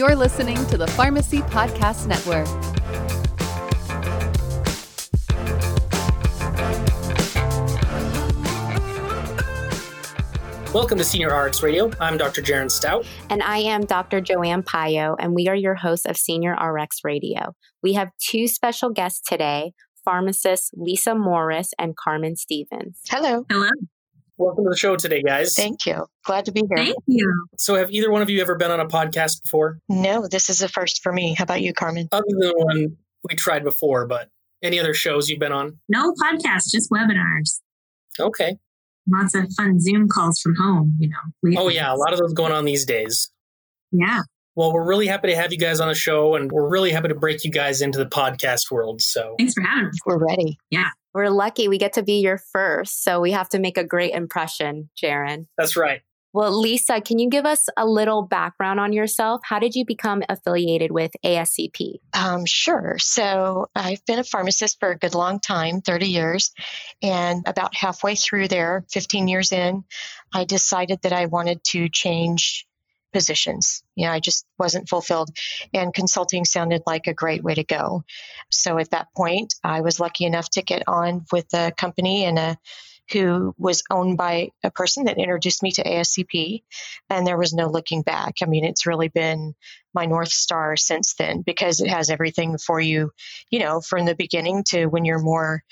You're listening to the Pharmacy Podcast Network. Welcome to Senior RX Radio. I'm Dr. Jaron Stout. And I am Dr. Joanne Payo, and we are your hosts of Senior RX Radio. We have two special guests today pharmacists Lisa Morris and Karmen Stevens. Hello. Hello. Welcome to the show today, guys. Thank you. Glad to be here. Thank you. So, have either one of you ever been on a podcast before? No, this is a first for me. How about you, Karmen? Other than the one we tried before, but any other shows you've been on? No podcast, just webinars. Okay. Lots of fun Zoom calls from home, you know. Oh, yeah. A lot of those going on these days. Yeah. Well, we're really happy to have you guys on the show, and we're really happy to break you guys into the podcast world. So, thanks for having us. We're ready. Yeah. We're lucky we get to be your first, so we have to make a great impression, Jaron. That's right. Well, Lisa, can you give us a little background on yourself? How did you become affiliated with ASCP? Um, sure. So I've been a pharmacist for a good long time 30 years. And about halfway through there, 15 years in, I decided that I wanted to change positions. You know, I just wasn't fulfilled, and consulting sounded like a great way to go. So at that point, I was lucky enough to get on with a company and a who was owned by a person that introduced me to ASCP, and there was no looking back. I mean, it's really been my North Star since then because it has everything for you, you know, from the beginning to when you're more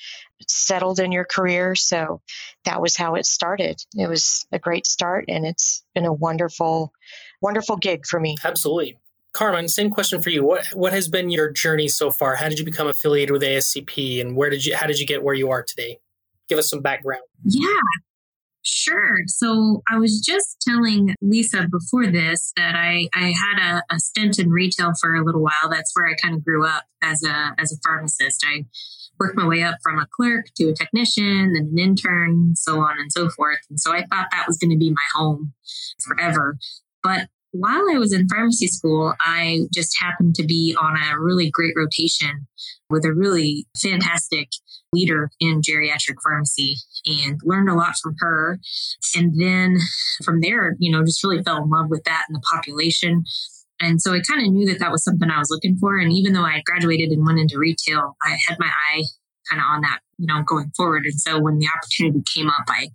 settled in your career. So that was how it started. It was a great start, and it's been a wonderful, wonderful gig for me. Absolutely. Karmen, same question for you. What what has been your journey so far? How did you become affiliated with ASCP, and where did you how did you get where you are today? Give us some background. Yeah, sure. So I was just telling Lisa before this that I, I had a, a stint in retail for a little while. That's where I kind of grew up as a as a pharmacist. I worked my way up from a clerk to a technician, then an intern, so on and so forth. And so I thought that was going to be my home forever. But while I was in pharmacy school, I just happened to be on a really great rotation with a really fantastic leader in geriatric pharmacy and learned a lot from her. And then from there, you know, just really fell in love with that and the population. And so I kind of knew that that was something I was looking for. And even though I graduated and went into retail, I had my eye kind of on that, you know, going forward. And so when the opportunity came up, I,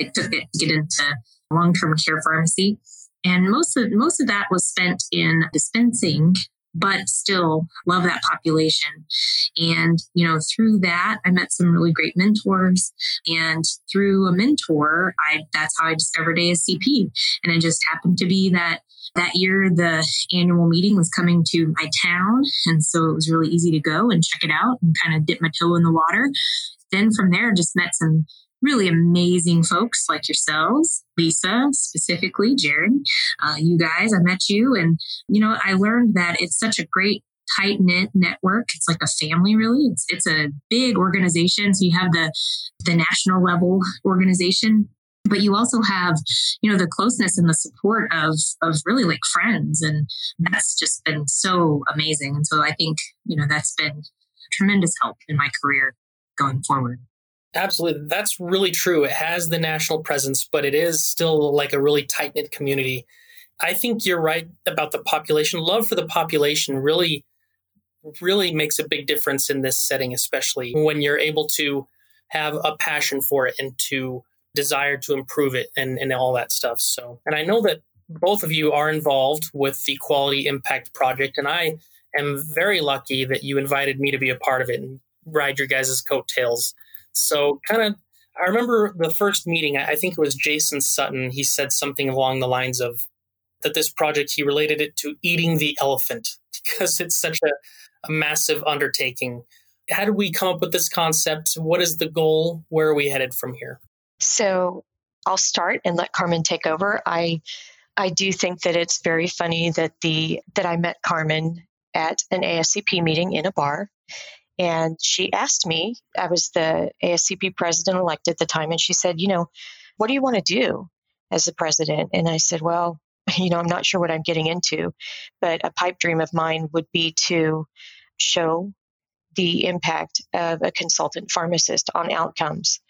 I took it to get into long-term care pharmacy. And most of most of that was spent in dispensing but still love that population. And, you know, through that, I met some really great mentors. And through a mentor, I, that's how I discovered ASCP. And it just happened to be that that year the annual meeting was coming to my town. And so it was really easy to go and check it out and kind of dip my toe in the water. Then from there, just met some really amazing folks like yourselves, Lisa specifically, Jaron, uh, you guys. I met you, and you know, I learned that it's such a great tight knit network. It's like a family, really. It's it's a big organization. So you have the the national level organization, but you also have you know the closeness and the support of of really like friends, and that's just been so amazing. And so I think you know that's been tremendous help in my career going forward. Absolutely. That's really true. It has the national presence, but it is still like a really tight knit community. I think you're right about the population. Love for the population really, really makes a big difference in this setting, especially when you're able to have a passion for it and to desire to improve it and, and all that stuff. So, and I know that both of you are involved with the Quality Impact Project, and I am very lucky that you invited me to be a part of it and ride your guys' coattails. So, kind of, I remember the first meeting, I think it was Jason Sutton. He said something along the lines of that this project, he related it to eating the elephant because it's such a, a massive undertaking. How did we come up with this concept? What is the goal? Where are we headed from here? So, I'll start and let Karmen take over. I I do think that it's very funny that the that I met Karmen at an ASCP meeting in a bar and she asked me, I was the ASCP president elect at the time, and she said, You know, what do you want to do as the president? And I said, Well, you know, I'm not sure what I'm getting into, but a pipe dream of mine would be to show the impact of a consultant pharmacist on outcomes.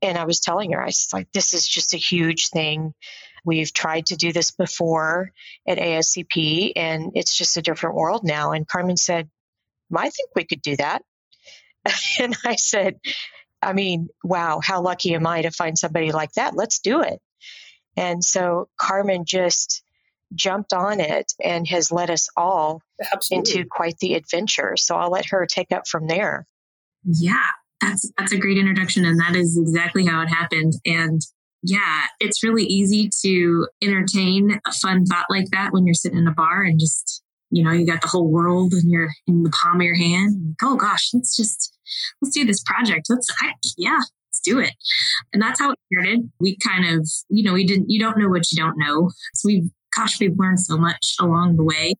And I was telling her, I was like, this is just a huge thing. We've tried to do this before at ASCP, and it's just a different world now. And Karmen said, I think we could do that. and I said, I mean, wow, how lucky am I to find somebody like that? Let's do it. And so Karmen just jumped on it and has led us all Absolutely. into quite the adventure. So I'll let her take up from there. Yeah, that's that's a great introduction and that is exactly how it happened and yeah, it's really easy to entertain a fun thought like that when you're sitting in a bar and just, you know, you got the whole world in your in the palm of your hand. oh gosh, let's just let's do this project. Let's I, yeah, let's do it. And that's how it started. We kind of, you know, we didn't you don't know what you don't know. So we've gosh, we've learned so much along the way.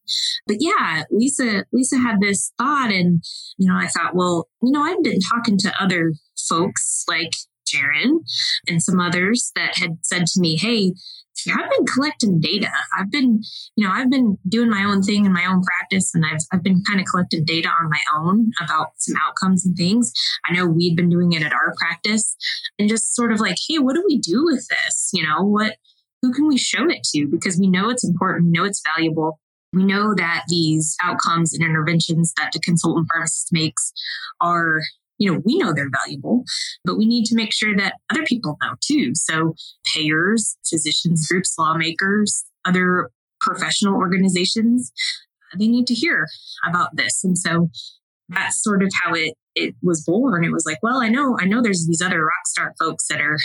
But yeah, Lisa, Lisa had this thought and, you know, I thought, well, you know, I've been talking to other folks like Jaron and some others that had said to me, Hey, I've been collecting data. I've been, you know, I've been doing my own thing in my own practice and I've, I've been kind of collecting data on my own about some outcomes and things. I know we'd been doing it at our practice and just sort of like, Hey, what do we do with this? You know, what, who can we show it to? Because we know it's important, we know it's valuable. We know that these outcomes and interventions that the consultant pharmacist makes are, you know, we know they're valuable, but we need to make sure that other people know too. So payers, physicians groups, lawmakers, other professional organizations, they need to hear about this. And so that's sort of how it it was born. It was like, well, I know, I know there's these other rock star folks that are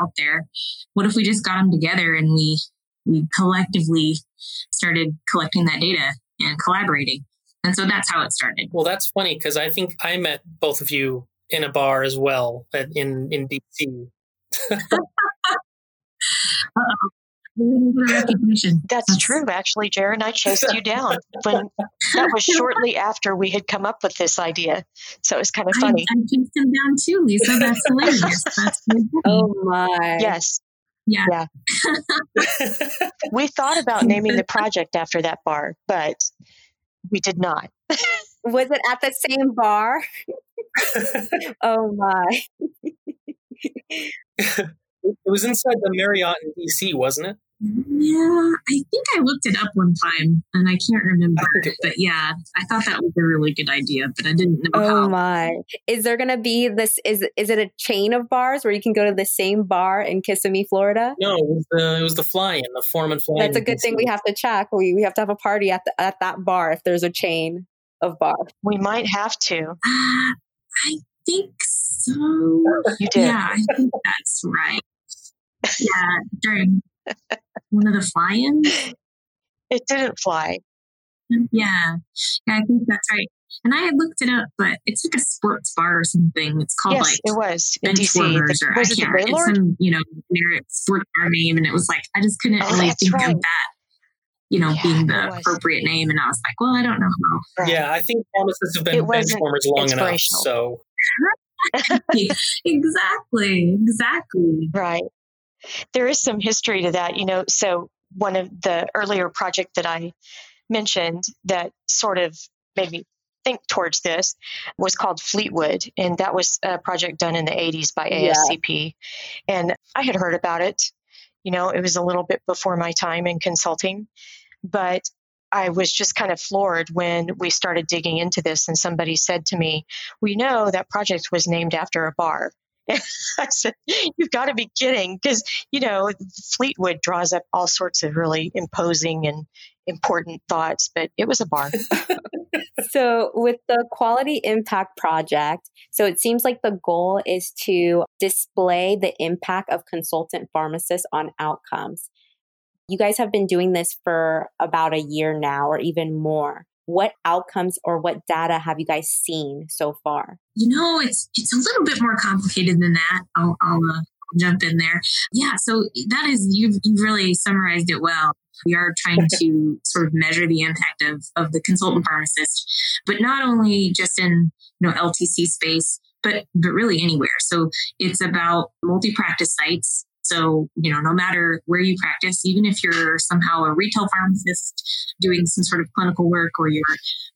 out there. What if we just got them together and we we collectively started collecting that data and collaborating? And so that's how it started. Well, that's funny because I think I met both of you in a bar as well at, in in DC. recognition. That's, That's true, actually, Jaron. I chased you down when that was shortly after we had come up with this idea. So it was kind of funny. I, I chased him down too, Lisa. That's hilarious. That's oh my. Yes. Yeah. Yeah. we thought about naming the project after that bar, but we did not. was it at the same bar? oh my. it was inside the Marriott in DC, wasn't it? Yeah, I think I looked it up one time and I can't remember. I but yeah, I thought that was a really good idea, but I didn't know oh how. my. Is there going to be this is is it a chain of bars where you can go to the same bar in Kissimmee, Florida? No, it was the it was the fly-in, the Foreman fly That's a good thing we have to check. We we have to have a party at the, at that bar if there's a chain of bars. We might have to. Uh, I think so. You did. Yeah, I think that's right. Yeah, during one of the fly-ins. It didn't fly. Mm, yeah, yeah, I think that's right. And I had looked it up, but it's like a sports bar or something. It's called yes, like it was in DC. The, or was it the It's some you know generic sport bar name, and it was like I just couldn't oh, really think right. of that. You know, yeah, being the appropriate name, and I was like, well, I don't know how. Right. Yeah, I think pharmacists have been benchwarmers long enough, so. exactly, exactly. Right there is some history to that, you know. So one of the earlier project that I mentioned that sort of made me think towards this was called Fleetwood, and that was a project done in the 80s by ASCP. Yeah. And I had heard about it. You know, it was a little bit before my time in consulting, but I was just kind of floored when we started digging into this and somebody said to me, We know that project was named after a bar. I said, You've got to be kidding. Because, you know, Fleetwood draws up all sorts of really imposing and important thoughts, but it was a bar. so, with the Quality Impact Project, so it seems like the goal is to display the impact of consultant pharmacists on outcomes. You guys have been doing this for about a year now, or even more what outcomes or what data have you guys seen so far? You know, it's it's a little bit more complicated than that. I'll, I'll uh, jump in there. Yeah, so that is you've you've really summarized it well. We are trying to sort of measure the impact of of the consultant pharmacist, but not only just in you know LTC space, but but really anywhere. So it's about multi practice sites So, you know, no matter where you practice, even if you're somehow a retail pharmacist doing some sort of clinical work or you're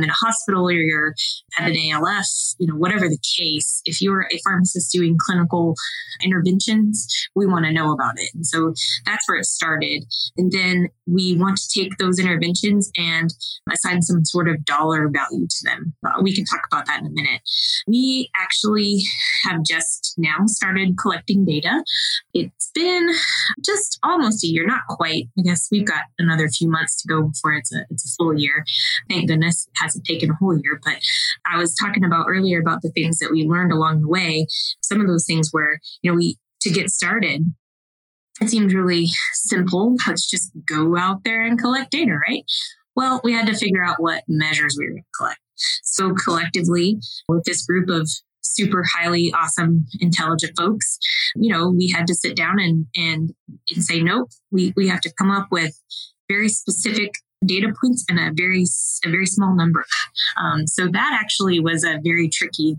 in a hospital or you're at an ALF, you know, whatever the case, if you're a pharmacist doing clinical interventions, we want to know about it. And so that's where it started. And then we want to take those interventions and assign some sort of dollar value to them. Uh, we can talk about that in a minute. We actually have just now started collecting data. It's been just almost a year, not quite. I guess we've got another few months to go before it's a it's a full year. Thank goodness it hasn't taken a whole year. But I was talking about earlier about the things that we learned along the way. Some of those things where, you know, we to get started, it seemed really simple. Let's just go out there and collect data, right? Well, we had to figure out what measures we were going to collect. So collectively, with this group of super highly awesome, intelligent folks, you know, we had to sit down and and, and say, nope, we, we have to come up with very specific data points and a very a very small number. Um, so that actually was a very tricky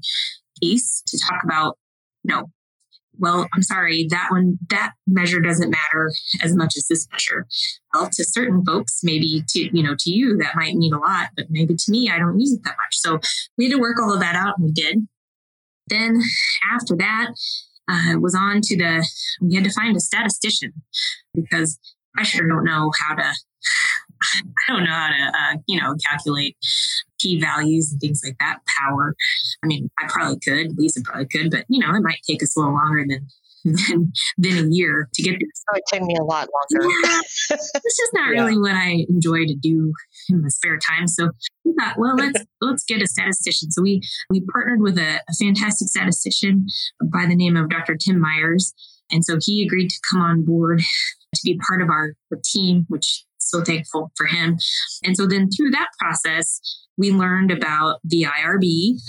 piece to talk about. Know, well, I'm sorry, that one, that measure doesn't matter as much as this measure. Well, to certain folks, maybe to, you know, to you, that might mean a lot, but maybe to me, I don't use it that much. So we had to work all of that out and we did. Then after that, uh, was on to the, we had to find a statistician because I sure don't know how to, I don't know how to, uh, you know, calculate p values and things like that. Power. I mean, I probably could. Lisa probably could, but you know, it might take us a little longer than than, than a year to get there. So it took me a lot longer. Yeah, it's just not yeah. really what I enjoy to do in my spare time. So we thought, well, let's let's get a statistician. So we we partnered with a, a fantastic statistician by the name of Dr. Tim Myers, and so he agreed to come on board to be part of our, our team, which so thankful for him. And so then through that process, we learned about the IRB,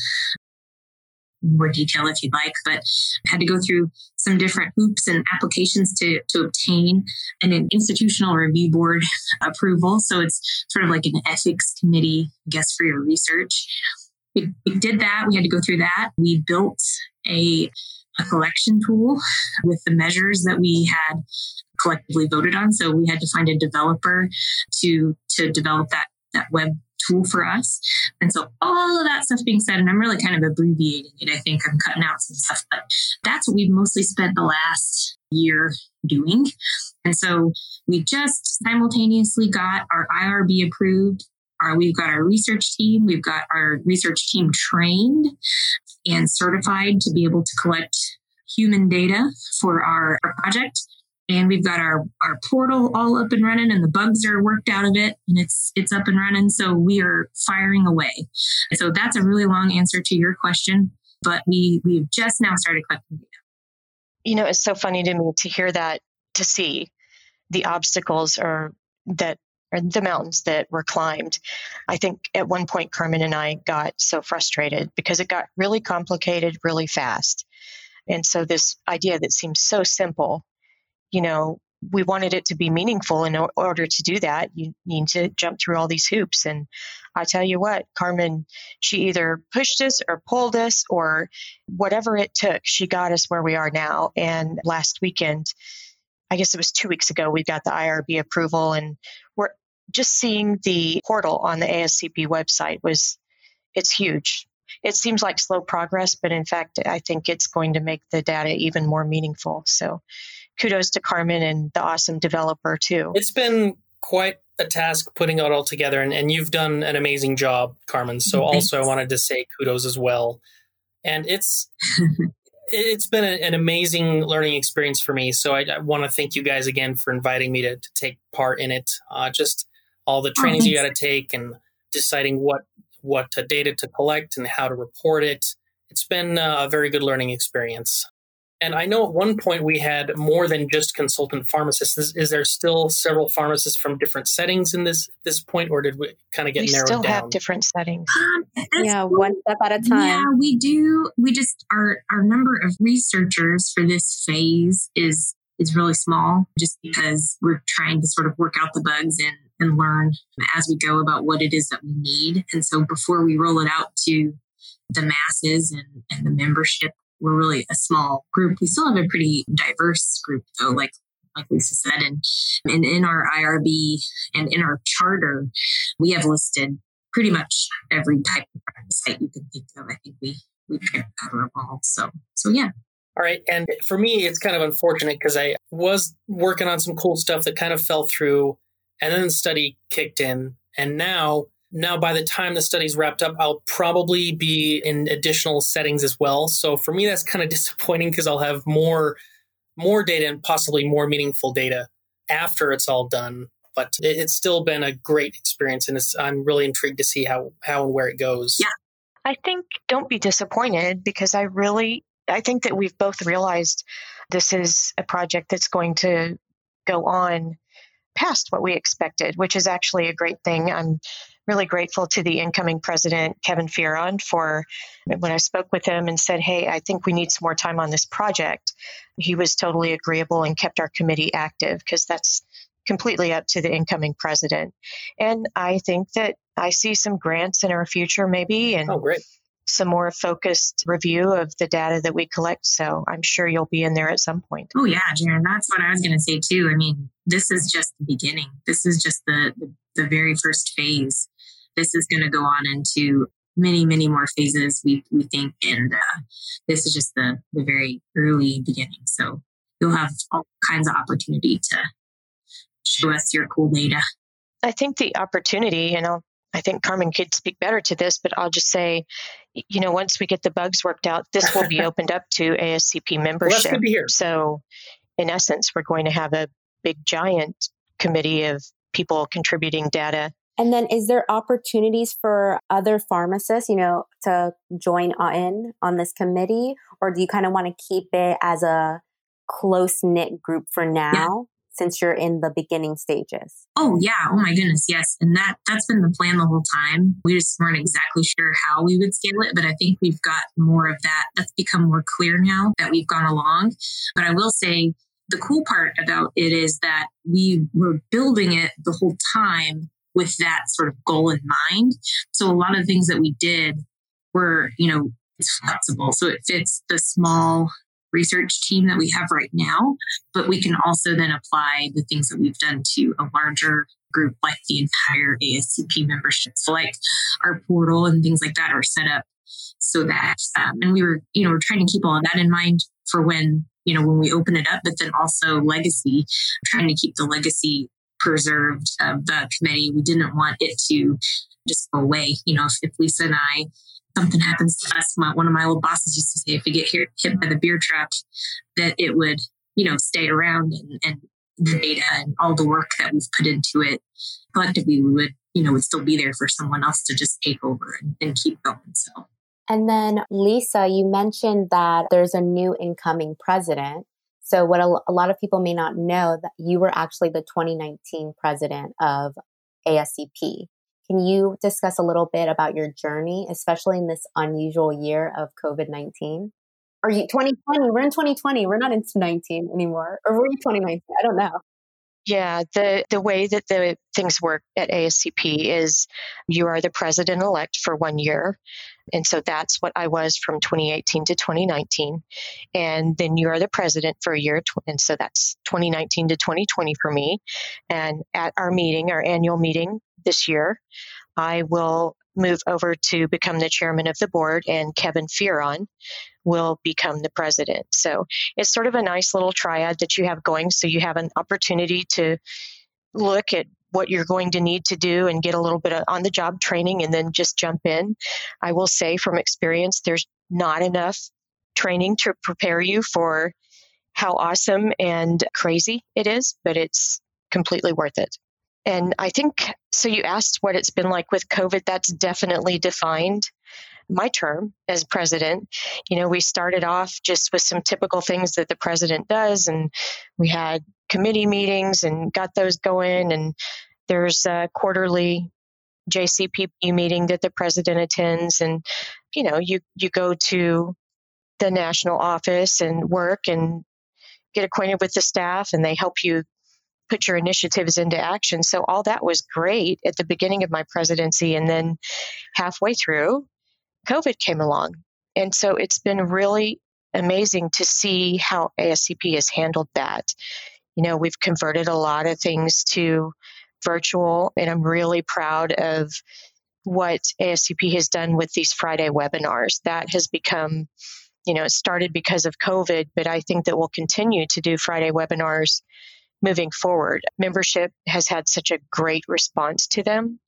more detail if you'd like, but had to go through some different hoops and applications to, to obtain an, an institutional review board approval. So it's sort of like an ethics committee, I guess, for your research. We, we did that. We had to go through that. We built a, a collection tool with the measures that we had collectively voted on. So we had to find a developer to to develop that that web tool for us. And so all of that stuff being said, and I'm really kind of abbreviating it. I think I'm cutting out some stuff, but that's what we've mostly spent the last year doing. And so we just simultaneously got our IRB approved. Our, we've got our research team. We've got our research team trained and certified to be able to collect human data for our, our project and we've got our our portal all up and running and the bugs are worked out of it and it's it's up and running so we are firing away so that's a really long answer to your question but we we've just now started collecting data you know it's so funny to me to hear that to see the obstacles or that or the mountains that were climbed. I think at one point Karmen and I got so frustrated because it got really complicated really fast. And so this idea that seems so simple you know, we wanted it to be meaningful. In order to do that, you need to jump through all these hoops. And I tell you what, Karmen, she either pushed us or pulled us or whatever it took, she got us where we are now. And last weekend, I guess it was two weeks ago, we got the IRB approval and we're just seeing the portal on the ASCP website was, it's huge. It seems like slow progress, but in fact, I think it's going to make the data even more meaningful. So kudos to Karmen and the awesome developer too. It's been quite a task putting it all together, and, and you've done an amazing job, Karmen. So Thanks. also I wanted to say kudos as well. And it's it's been a, an amazing learning experience for me. So I, I want to thank you guys again for inviting me to, to take part in it. Uh, just all the oh, trainings oh, you got to take and deciding what what data to collect and how to report it. It's been a very good learning experience. And I know at one point we had more than just consultant pharmacists. Is, is, there still several pharmacists from different settings in this this point, or did we kind of get we narrowed down? We still have different settings. Um, yeah, one step at a time. Yeah, we do. We just our our number of researchers for this phase is is really small, just because we're trying to sort of work out the bugs and and learn as we go about what it is that we need. And so before we roll it out to the masses and, and the membership we're really a small group. We still have a pretty diverse group though, mm-hmm. like like Lisa said, and, and in our IRB and in our charter, we have listed pretty much every type of site you can think of. I think we we cover them all. So so yeah. All right. And for me, it's kind of unfortunate because I was working on some cool stuff that kind of fell through and then the study kicked in. And now, now by the time the study's wrapped up, I'll probably be in additional settings as well. So for me, that's kind of disappointing because I'll have more, more data and possibly more meaningful data after it's all done. But it's still been a great experience, and I'm really intrigued to see how how and where it goes. Yeah, I think don't be disappointed because I really I think that we've both realized this is a project that's going to go on past what we expected, which is actually a great thing. I'm really grateful to the incoming president, Kevin Fearon, for when I spoke with him and said, Hey, I think we need some more time on this project. He was totally agreeable and kept our committee active because that's completely up to the incoming president. And I think that I see some grants in our future, maybe. And oh, great some more focused review of the data that we collect. So I'm sure you'll be in there at some point. Oh, yeah, Jaron. That's what I was going to say too. I mean, this is just the beginning. This is just the, the, the very first phase. This is going to go on into many, many more phases, we, we think. And uh, this is just the, the very early beginning. So you'll have all kinds of opportunity to show us your cool data. I think the opportunity, and I'll I think Karmen could speak better to this, but I'll just say, you know, once we get the bugs worked out, this will be opened up to ASCP membership. Well, so, in essence, we're going to have a big giant committee of people contributing data. And then, is there opportunities for other pharmacists, you know, to join in on this committee, or do you kind of want to keep it as a close knit group for now? since you're in the beginning stages? Oh yeah. Oh my goodness. Yes. And that that's been the plan the whole time. We just weren't exactly sure how we would scale it, but I think we've got more of that. That's become more clear now that we've gone along. But I will say the cool part about it is that we were building it the whole time with that sort of goal in mind. So a lot of things that we did were, you know, it's flexible. So it fits the small research team that we have right now, but we can also then apply the things that we've done to a larger group like the entire ASCP membership. So like our portal and things like that are set up so that, um, and we were, you know, we're trying to keep all of that in mind for when, you know, when we open it up, but then also legacy, trying to keep the legacy preserved of the committee. We didn't want it to just go away. You know, if, if Lisa and I something happens to us, my, one of my old bosses used to say, if we get hit, hit by the beer truck, that it would, you know, stay around and, and the data and all the work that we've put into it collectively, we would, you know, would still be there for someone else to just take over and, and keep going. So. And then, Lisa, you mentioned that there's a new incoming president. So, what a, a lot of people may not know that you were actually the 2019 president of ASCP. Can you discuss a little bit about your journey, especially in this unusual year of COVID 19? Are you 2020? We're in 2020. We're not in 19 anymore. Or were you 2019? I don't know. Yeah, the, the way that the things work at ASCP is you are the president elect for one year. And so that's what I was from 2018 to 2019. And then you are the president for a year. And so that's 2019 to 2020 for me. And at our meeting, our annual meeting this year, I will move over to become the chairman of the board, and Kevin Fearon will become the president. So it's sort of a nice little triad that you have going. So you have an opportunity to look at what you're going to need to do and get a little bit of on the job training and then just jump in. I will say from experience, there's not enough training to prepare you for how awesome and crazy it is, but it's completely worth it. And I think so. You asked what it's been like with COVID. That's definitely defined my term as president. You know, we started off just with some typical things that the president does, and we had committee meetings and got those going. And there's a quarterly JCPP meeting that the president attends, and you know, you you go to the national office and work and get acquainted with the staff, and they help you put your initiatives into action. So all that was great at the beginning of my presidency. And then halfway through, COVID came along. And so it's been really amazing to see how ASCP has handled that. You know, we've converted a lot of things to virtual, and I'm really proud of what ASCP has done with these Friday webinars. That has become, you know, it started because of COVID, but I think that we'll continue to do Friday webinars moving forward. Membership has had such a great response to them.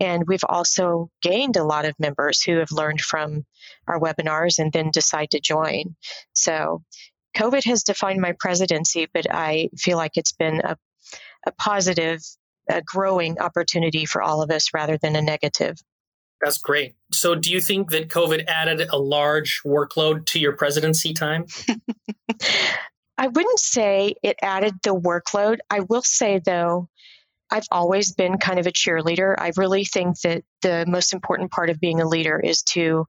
And we've also gained a lot of members who have learned from our webinars and then decide to join. So COVID has defined my presidency, but I feel like it's been a, a positive, a growing opportunity for all of us rather than a negative. That's great. So, do you think that COVID added a large workload to your presidency time? I wouldn't say it added the workload. I will say, though, I've always been kind of a cheerleader. I really think that the most important part of being a leader is to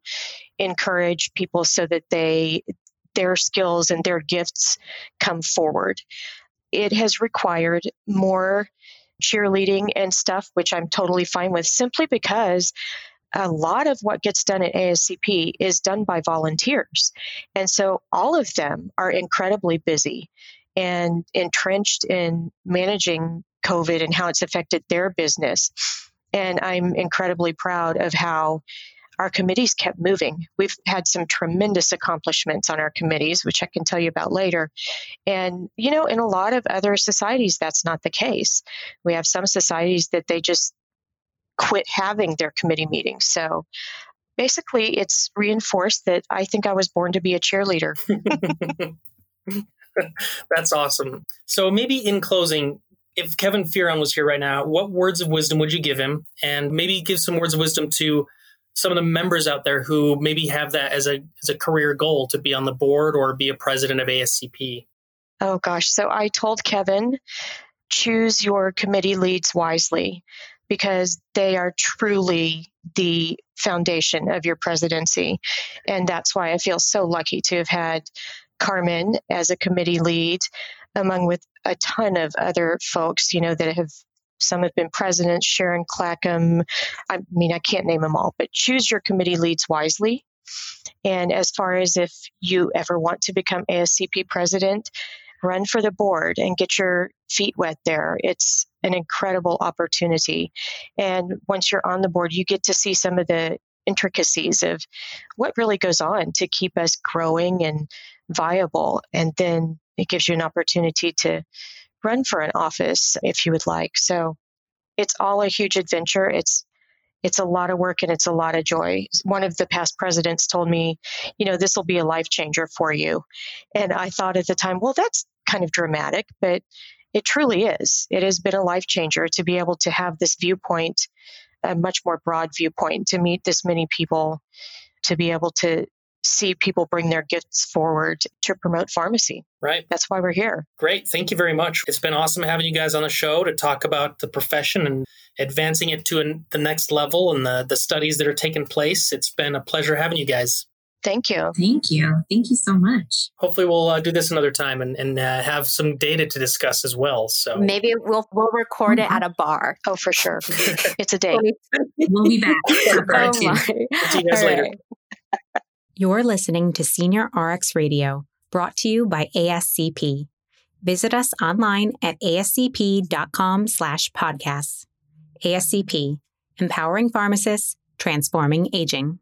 encourage people so that they their skills and their gifts come forward. It has required more cheerleading and stuff, which I'm totally fine with, simply because a lot of what gets done at ASCP is done by volunteers. And so all of them are incredibly busy and entrenched in managing COVID and how it's affected their business. And I'm incredibly proud of how our committees kept moving. We've had some tremendous accomplishments on our committees, which I can tell you about later. And, you know, in a lot of other societies, that's not the case. We have some societies that they just quit having their committee meetings. So basically, it's reinforced that I think I was born to be a cheerleader. That's awesome. So, maybe in closing, if Kevin Fearon was here right now, what words of wisdom would you give him? And maybe give some words of wisdom to some of the members out there who maybe have that as a as a career goal to be on the board or be a president of ASCP. Oh gosh, so I told Kevin choose your committee leads wisely because they are truly the foundation of your presidency. And that's why I feel so lucky to have had Karmen as a committee lead, among with a ton of other folks, you know, that have some have been presidents, Sharon Clackham. I mean, I can't name them all, but choose your committee leads wisely. And as far as if you ever want to become ASCP president, run for the board and get your feet wet there. It's an incredible opportunity. And once you're on the board, you get to see some of the intricacies of what really goes on to keep us growing and viable. And then it gives you an opportunity to run for an office if you would like. So it's all a huge adventure. It's it's a lot of work and it's a lot of joy. One of the past presidents told me, you know, this will be a life changer for you. And I thought at the time, well, that's kind of dramatic, but it truly is. It has been a life changer to be able to have this viewpoint, a much more broad viewpoint, to meet this many people, to be able to see people bring their gifts forward to promote pharmacy. Right. That's why we're here. Great. Thank you very much. It's been awesome having you guys on the show to talk about the profession and advancing it to an, the next level and the, the studies that are taking place. It's been a pleasure having you guys. Thank you. Thank you. Thank you so much. Hopefully, we'll uh, do this another time and, and uh, have some data to discuss as well. So maybe we'll we'll record mm-hmm. it at a bar. Oh, for sure. it's a date. we'll be back. oh my. See you guys All later. Right. You're listening to Senior RX Radio, brought to you by ASCP. Visit us online at ascp.com slash podcasts. ASCP, empowering pharmacists, transforming aging.